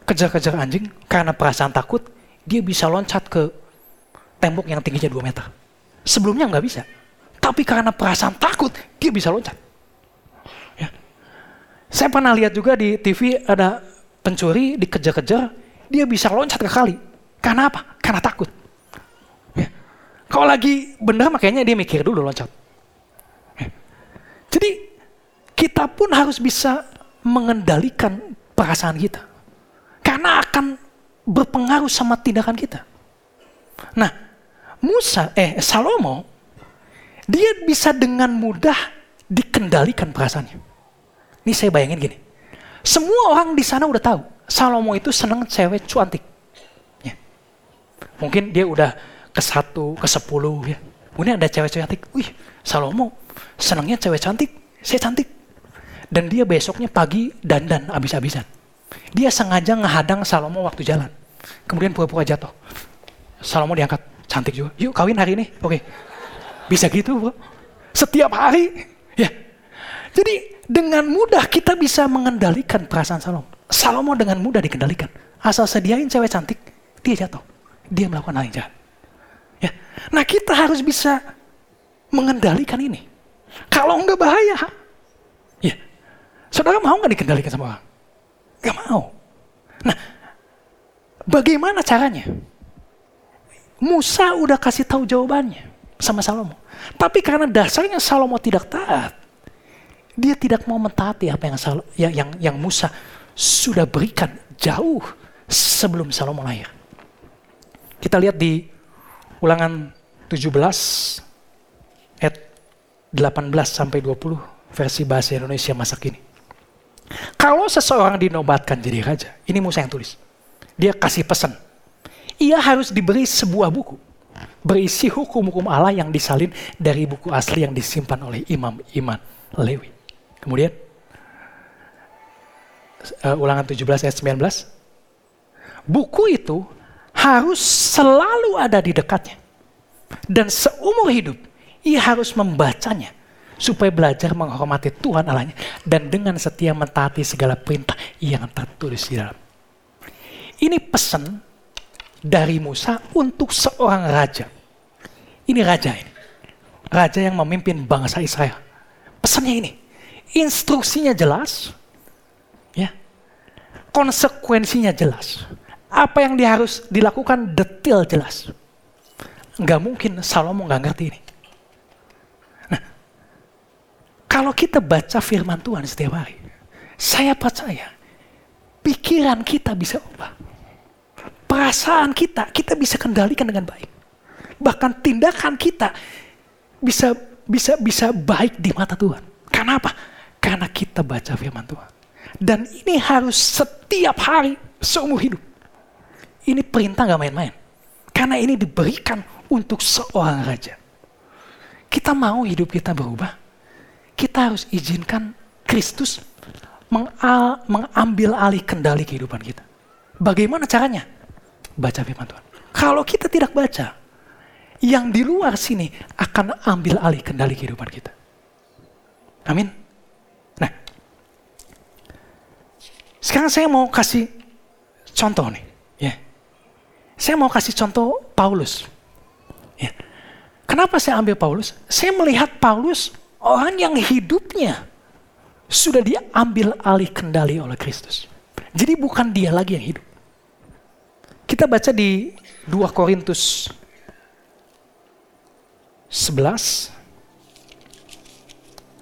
kejar-kejar anjing karena perasaan takut, dia bisa loncat ke tembok yang tingginya 2 meter. Sebelumnya nggak bisa. Tapi karena perasaan takut, dia bisa loncat. Ya. Saya pernah lihat juga di TV ada pencuri dikejar-kejar, dia bisa loncat ke kali. Karena apa? Karena takut. Ya. Kalau lagi benar makanya dia mikir dulu loncat. Ya. Jadi kita pun harus bisa mengendalikan perasaan kita. Karena akan berpengaruh sama tindakan kita. Nah, Musa, eh Salomo dia bisa dengan mudah dikendalikan perasaannya. Ini saya bayangin gini. Semua orang di sana udah tahu, Salomo itu seneng cewek cantik. Ya. Mungkin dia udah ke satu, ke sepuluh ya. Kemudian ada cewek cantik, wih Salomo senangnya cewek cantik, saya cantik. Dan dia besoknya pagi dandan abis-abisan. Dia sengaja ngehadang Salomo waktu jalan. Kemudian pura-pura jatuh. Salomo diangkat, cantik juga. Yuk kawin hari ini, oke. Bisa gitu, bro. Setiap hari. Ya. Jadi dengan mudah kita bisa mengendalikan perasaan Salomo. Salomo dengan mudah dikendalikan. Asal sediain cewek cantik, dia jatuh. Dia melakukan hal yang jahat. Ya. Nah kita harus bisa mengendalikan ini. Kalau enggak bahaya. Ya, saudara mau nggak dikendalikan sama orang? Gak mau. Nah, bagaimana caranya? Musa udah kasih tahu jawabannya sama Salomo. Tapi karena dasarnya Salomo tidak taat, dia tidak mau mentaati apa yang yang yang, yang Musa sudah berikan jauh sebelum Salomo lahir. Kita lihat di Ulangan 17 ayat 18 sampai 20 versi bahasa Indonesia masa kini. Kalau seseorang dinobatkan jadi raja, ini Musa yang tulis. Dia kasih pesan. Ia harus diberi sebuah buku berisi hukum-hukum Allah yang disalin dari buku asli yang disimpan oleh imam iman Lewi. Kemudian uh, ulangan 17 ayat 19. Buku itu harus selalu ada di dekatnya. Dan seumur hidup ia harus membacanya supaya belajar menghormati Tuhan Allahnya dan dengan setia mentaati segala perintah yang tertulis di dalam. Ini pesan dari Musa untuk seorang raja. Ini raja ini. Raja yang memimpin bangsa Israel. Pesannya ini. Instruksinya jelas. Ya. Konsekuensinya jelas. Apa yang harus dilakukan detail jelas. Nggak mungkin Salomo nggak ngerti ini. Nah, kalau kita baca firman Tuhan setiap hari, saya percaya pikiran kita bisa ubah. Perasaan kita, kita bisa kendalikan dengan baik. Bahkan tindakan kita bisa bisa bisa baik di mata Tuhan. Karena apa? Karena kita baca firman Tuhan. Dan ini harus setiap hari seumur hidup. Ini perintah gak main-main. Karena ini diberikan untuk seorang raja. Kita mau hidup kita berubah. Kita harus izinkan Kristus mengambil alih kendali kehidupan kita. Bagaimana caranya? Baca firman Tuhan. Kalau kita tidak baca, yang di luar sini akan ambil alih kendali kehidupan kita. Amin. Nah, sekarang saya mau kasih contoh nih. Ya. Saya mau kasih contoh Paulus. Ya. Kenapa saya ambil Paulus? Saya melihat Paulus orang yang hidupnya sudah diambil alih kendali oleh Kristus. Jadi bukan dia lagi yang hidup. Kita baca di 2 Korintus 11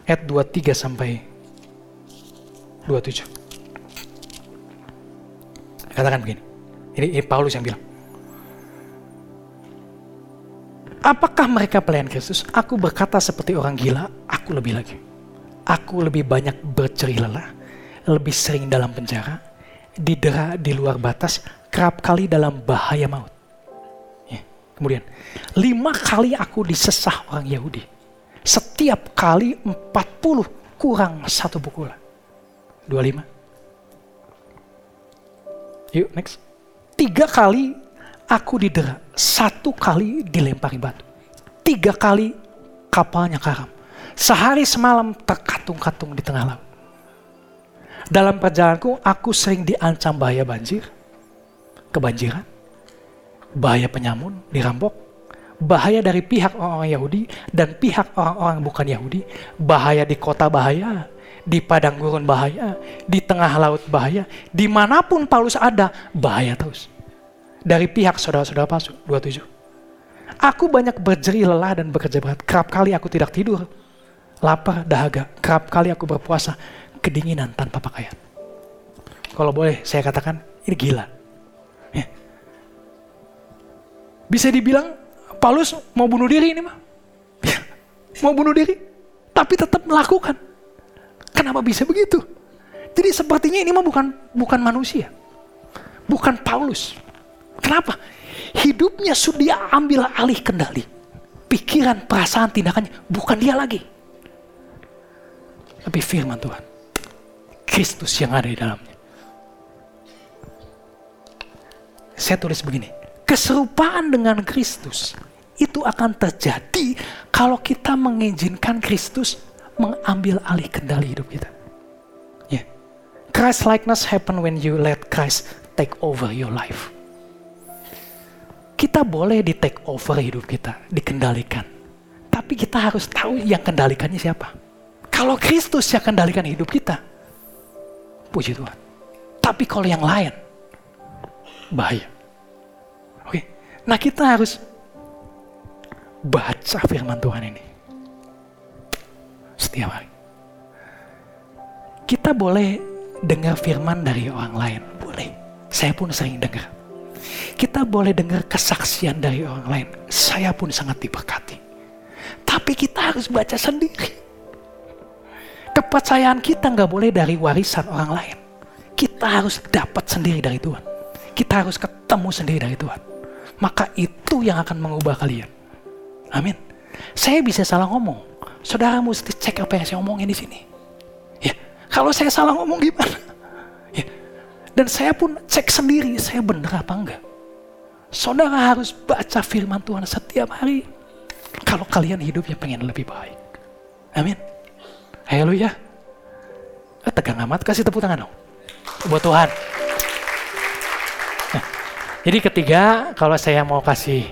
ayat 23 sampai 27. Katakan begini. Ini, ini Paulus yang bilang. Apakah mereka pelayan Kristus? Aku berkata seperti orang gila, aku lebih lagi. Aku lebih banyak bercerih lelah, lebih sering dalam penjara, didera di luar batas, kerap kali dalam bahaya maut. Kemudian, lima kali aku disesah orang Yahudi. Setiap kali empat puluh kurang satu pukul. Dua lima. Yuk, next. Tiga kali aku didera. Satu kali dilempari batu. Tiga kali kapalnya karam. Sehari semalam terkatung-katung di tengah laut. Dalam perjalananku, aku sering diancam bahaya banjir, kebanjiran, bahaya penyamun, dirampok, bahaya dari pihak orang-orang Yahudi dan pihak orang-orang bukan Yahudi, bahaya di kota bahaya, di padang gurun bahaya, di tengah laut bahaya, di mana pun Paulus ada, bahaya terus. Dari pihak saudara-saudara palsu, 27. Aku banyak berjeri lelah dan bekerja berat, kerap kali aku tidak tidur, lapar, dahaga, kerap kali aku berpuasa, kedinginan tanpa pakaian. Kalau boleh saya katakan, ini gila. Ya bisa dibilang Paulus mau bunuh diri ini mah. mau bunuh diri, tapi tetap melakukan. Kenapa bisa begitu? Jadi sepertinya ini mah bukan bukan manusia. Bukan Paulus. Kenapa? Hidupnya sudah ambil alih kendali. Pikiran, perasaan, tindakannya bukan dia lagi. Tapi firman Tuhan. Kristus yang ada di dalamnya. Saya tulis begini, keserupaan dengan Kristus itu akan terjadi kalau kita mengizinkan Kristus mengambil alih kendali hidup kita. Yeah. Christ likeness happen when you let Christ take over your life. Kita boleh di take over hidup kita, dikendalikan. Tapi kita harus tahu yang kendalikannya siapa. Kalau Kristus yang kendalikan hidup kita, puji Tuhan. Tapi kalau yang lain, bahaya. Oke, nah kita harus baca firman Tuhan ini setiap hari. Kita boleh dengar firman dari orang lain, boleh. Saya pun sering dengar. Kita boleh dengar kesaksian dari orang lain. Saya pun sangat diberkati. Tapi kita harus baca sendiri. Kepercayaan kita nggak boleh dari warisan orang lain. Kita harus dapat sendiri dari Tuhan. Kita harus ketemu sendiri dari Tuhan. Maka itu yang akan mengubah kalian. Amin. Saya bisa salah ngomong. Saudara mesti cek apa yang saya omongin di sini. Ya, kalau saya salah ngomong gimana? Ya. Dan saya pun cek sendiri, saya benar apa enggak. Saudara harus baca firman Tuhan setiap hari. Kalau kalian hidupnya pengen lebih baik. Amin. Haleluya. Eh, tegang amat, kasih tepuk tangan dong. Buat Tuhan. Nah, jadi ketiga, kalau saya mau kasih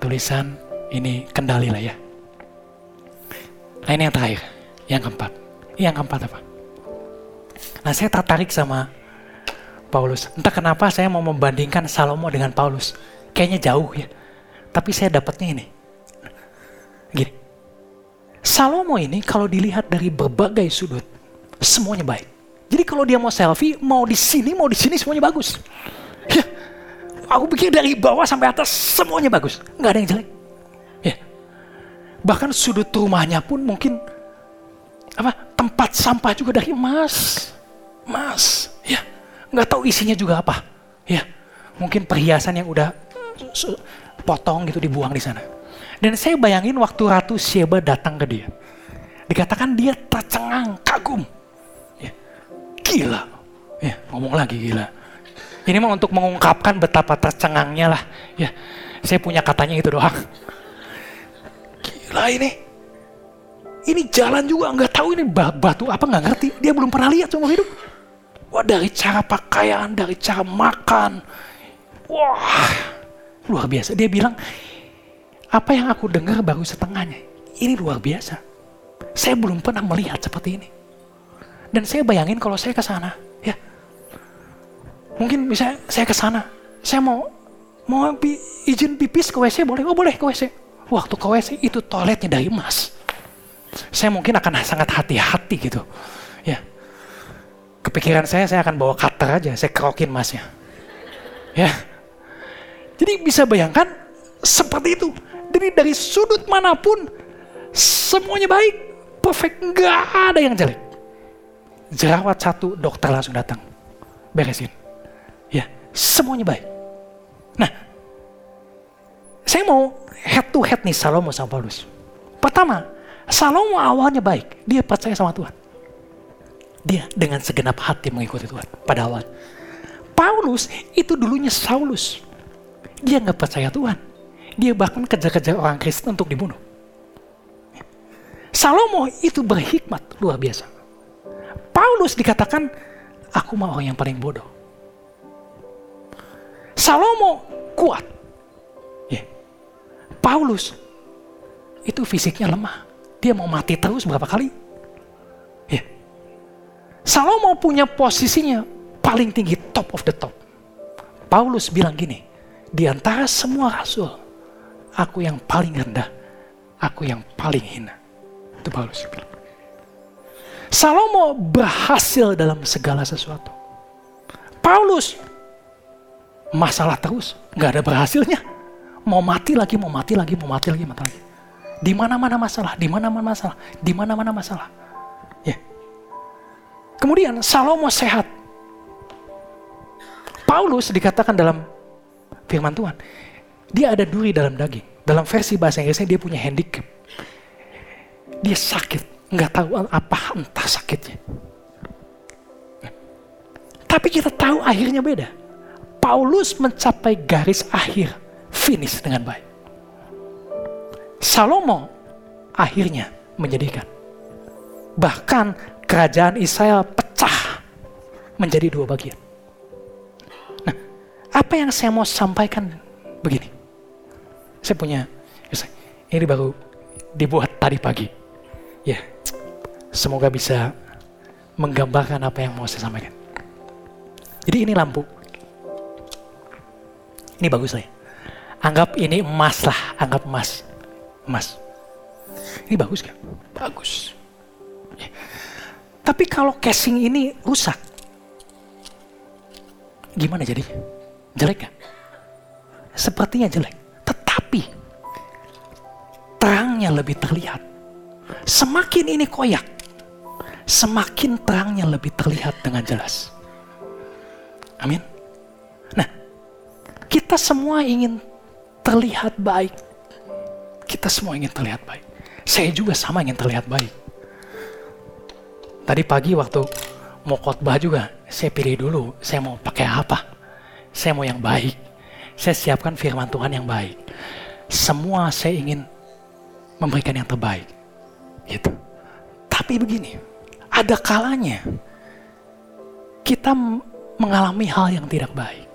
tulisan, ini kendali lah ya. Nah ini yang terakhir, yang keempat. Yang keempat apa? Nah saya tertarik sama Paulus. Entah kenapa saya mau membandingkan Salomo dengan Paulus. Kayaknya jauh ya. Tapi saya dapatnya ini. Gini. Salomo ini kalau dilihat dari berbagai sudut, semuanya baik. Jadi kalau dia mau selfie, mau di sini, mau di sini semuanya bagus. Ya. Aku pikir dari bawah sampai atas semuanya bagus. Nggak ada yang jelek. Bahkan sudut rumahnya pun mungkin apa tempat sampah juga dari emas. Emas. Ya nggak tahu isinya juga apa. Ya, mungkin perhiasan yang udah potong gitu dibuang di sana. Dan saya bayangin waktu Ratu Sheba datang ke dia. Dikatakan dia tercengang, kagum. Ya, gila. Ya, ngomong lagi gila. Ini mah untuk mengungkapkan betapa tercengangnya lah. Ya, saya punya katanya itu doang. Gila ini. Ini jalan juga nggak tahu ini batu apa nggak ngerti. Dia belum pernah lihat seumur hidup. Wah dari cara pakaian, dari cara makan. Wah luar biasa. Dia bilang, apa yang aku dengar baru setengahnya. Ini luar biasa. Saya belum pernah melihat seperti ini. Dan saya bayangin kalau saya ke sana, ya. Mungkin misalnya saya ke sana, saya mau mau izin pipis ke WC boleh? Oh boleh ke WC. Waktu ke WC itu toiletnya dari emas. Saya mungkin akan sangat hati-hati gitu. Ya, kepikiran saya, saya akan bawa cutter aja, saya kerokin masnya. Ya. Jadi bisa bayangkan seperti itu. Jadi dari sudut mana pun semuanya baik, perfect, nggak ada yang jelek. Jerawat satu, dokter langsung datang, beresin. Ya, semuanya baik. Nah, saya mau head to head nih Salomo sama Paulus. Pertama, Salomo awalnya baik, dia percaya sama Tuhan. Dia dengan segenap hati mengikuti Tuhan pada awal. Paulus itu dulunya Saulus. Dia nggak percaya Tuhan. Dia bahkan kejar-kejar orang Kristen untuk dibunuh. Salomo itu berhikmat luar biasa. Paulus dikatakan, aku mau orang yang paling bodoh. Salomo kuat. Paulus itu fisiknya lemah. Dia mau mati terus berapa kali? Salomo punya posisinya paling tinggi, top of the top. Paulus bilang gini, di antara semua rasul, aku yang paling rendah, aku yang paling hina. Itu Paulus bilang. Salomo berhasil dalam segala sesuatu. Paulus masalah terus, nggak ada berhasilnya. Mau mati lagi, mau mati lagi, mau mati lagi, mati lagi. Di mana-mana masalah, di mana-mana masalah, di mana-mana masalah. Ya. Yeah. Kemudian Salomo sehat. Paulus dikatakan dalam firman Tuhan, dia ada duri dalam daging. Dalam versi bahasa Inggrisnya dia punya handicap. Dia sakit, nggak tahu apa entah sakitnya. Tapi kita tahu akhirnya beda. Paulus mencapai garis akhir, finish dengan baik. Salomo akhirnya menyedihkan. Bahkan kerajaan Israel pecah menjadi dua bagian. Nah, apa yang saya mau sampaikan begini. Saya punya, ini baru dibuat tadi pagi. Ya, semoga bisa menggambarkan apa yang mau saya sampaikan. Jadi ini lampu. Ini bagus saya. Anggap ini emas lah, anggap emas. Emas. Ini bagus kan? Bagus. Tapi kalau casing ini rusak, gimana jadi? Jelek kan? Sepertinya jelek. Tetapi terangnya lebih terlihat. Semakin ini koyak, semakin terangnya lebih terlihat dengan jelas. Amin. Nah, kita semua ingin terlihat baik. Kita semua ingin terlihat baik. Saya juga sama ingin terlihat baik. Tadi pagi waktu mau khotbah juga, saya pilih dulu, saya mau pakai apa. Saya mau yang baik. Saya siapkan firman Tuhan yang baik. Semua saya ingin memberikan yang terbaik. Gitu. Tapi begini, ada kalanya kita mengalami hal yang tidak baik.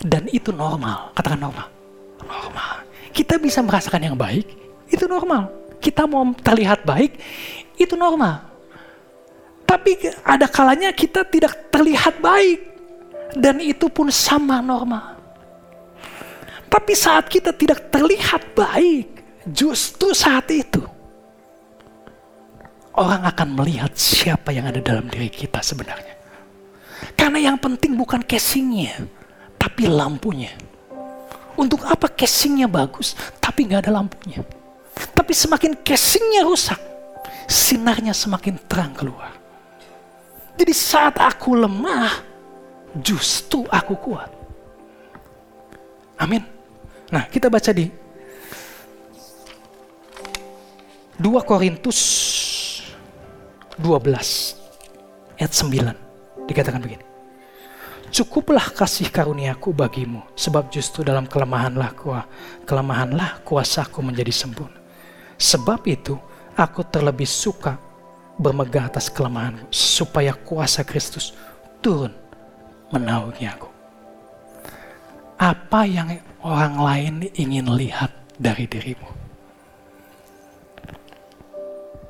Dan itu normal, katakan normal. Normal. Kita bisa merasakan yang baik, itu normal. Kita mau terlihat baik, itu normal. Tapi ada kalanya kita tidak terlihat baik. Dan itu pun sama normal. Tapi saat kita tidak terlihat baik, justru saat itu orang akan melihat siapa yang ada dalam diri kita sebenarnya. Karena yang penting bukan casingnya, tapi lampunya. Untuk apa casingnya bagus, tapi nggak ada lampunya. Tapi semakin casingnya rusak, sinarnya semakin terang keluar. Jadi saat aku lemah, justru aku kuat. Amin. Nah, kita baca di 2 Korintus 12 ayat 9 dikatakan begini. Cukuplah kasih karuniaku bagimu, sebab justru dalam kelemahanlah kuah, kelemahanlah kuasaku menjadi sempurna. Sebab itu aku terlebih suka bermegah atas kelemahan supaya kuasa Kristus turun menaungi aku. Apa yang orang lain ingin lihat dari dirimu?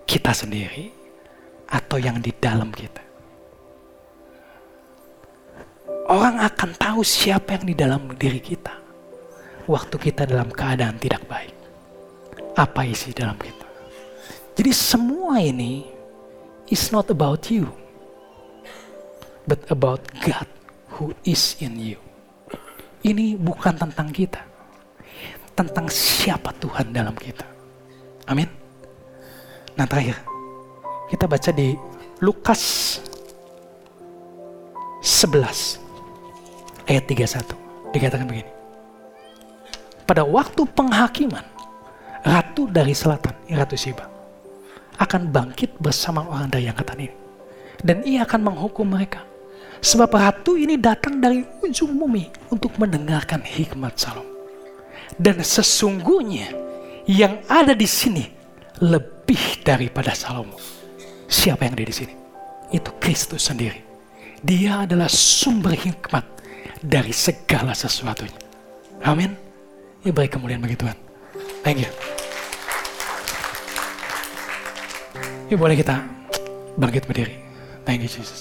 Kita sendiri atau yang di dalam kita? Orang akan tahu siapa yang di dalam diri kita waktu kita dalam keadaan tidak baik. Apa isi dalam kita? Jadi semua ini is not about you, but about God who is in you. Ini bukan tentang kita, tentang siapa Tuhan dalam kita. Amin. Nah terakhir, kita baca di Lukas 11 ayat 31. Dikatakan begini. Pada waktu penghakiman, ratu dari selatan, Ratu Siba, akan bangkit bersama orang dari angkatan ini. Dan ia akan menghukum mereka. Sebab ratu ini datang dari ujung bumi untuk mendengarkan hikmat Salom. Dan sesungguhnya yang ada di sini lebih daripada Salomo. Siapa yang ada di sini? Itu Kristus sendiri. Dia adalah sumber hikmat dari segala sesuatunya. Amin. Ya baik kemuliaan bagi Tuhan. Thank you. Ya boleh kita bangkit berdiri. Thank you Jesus.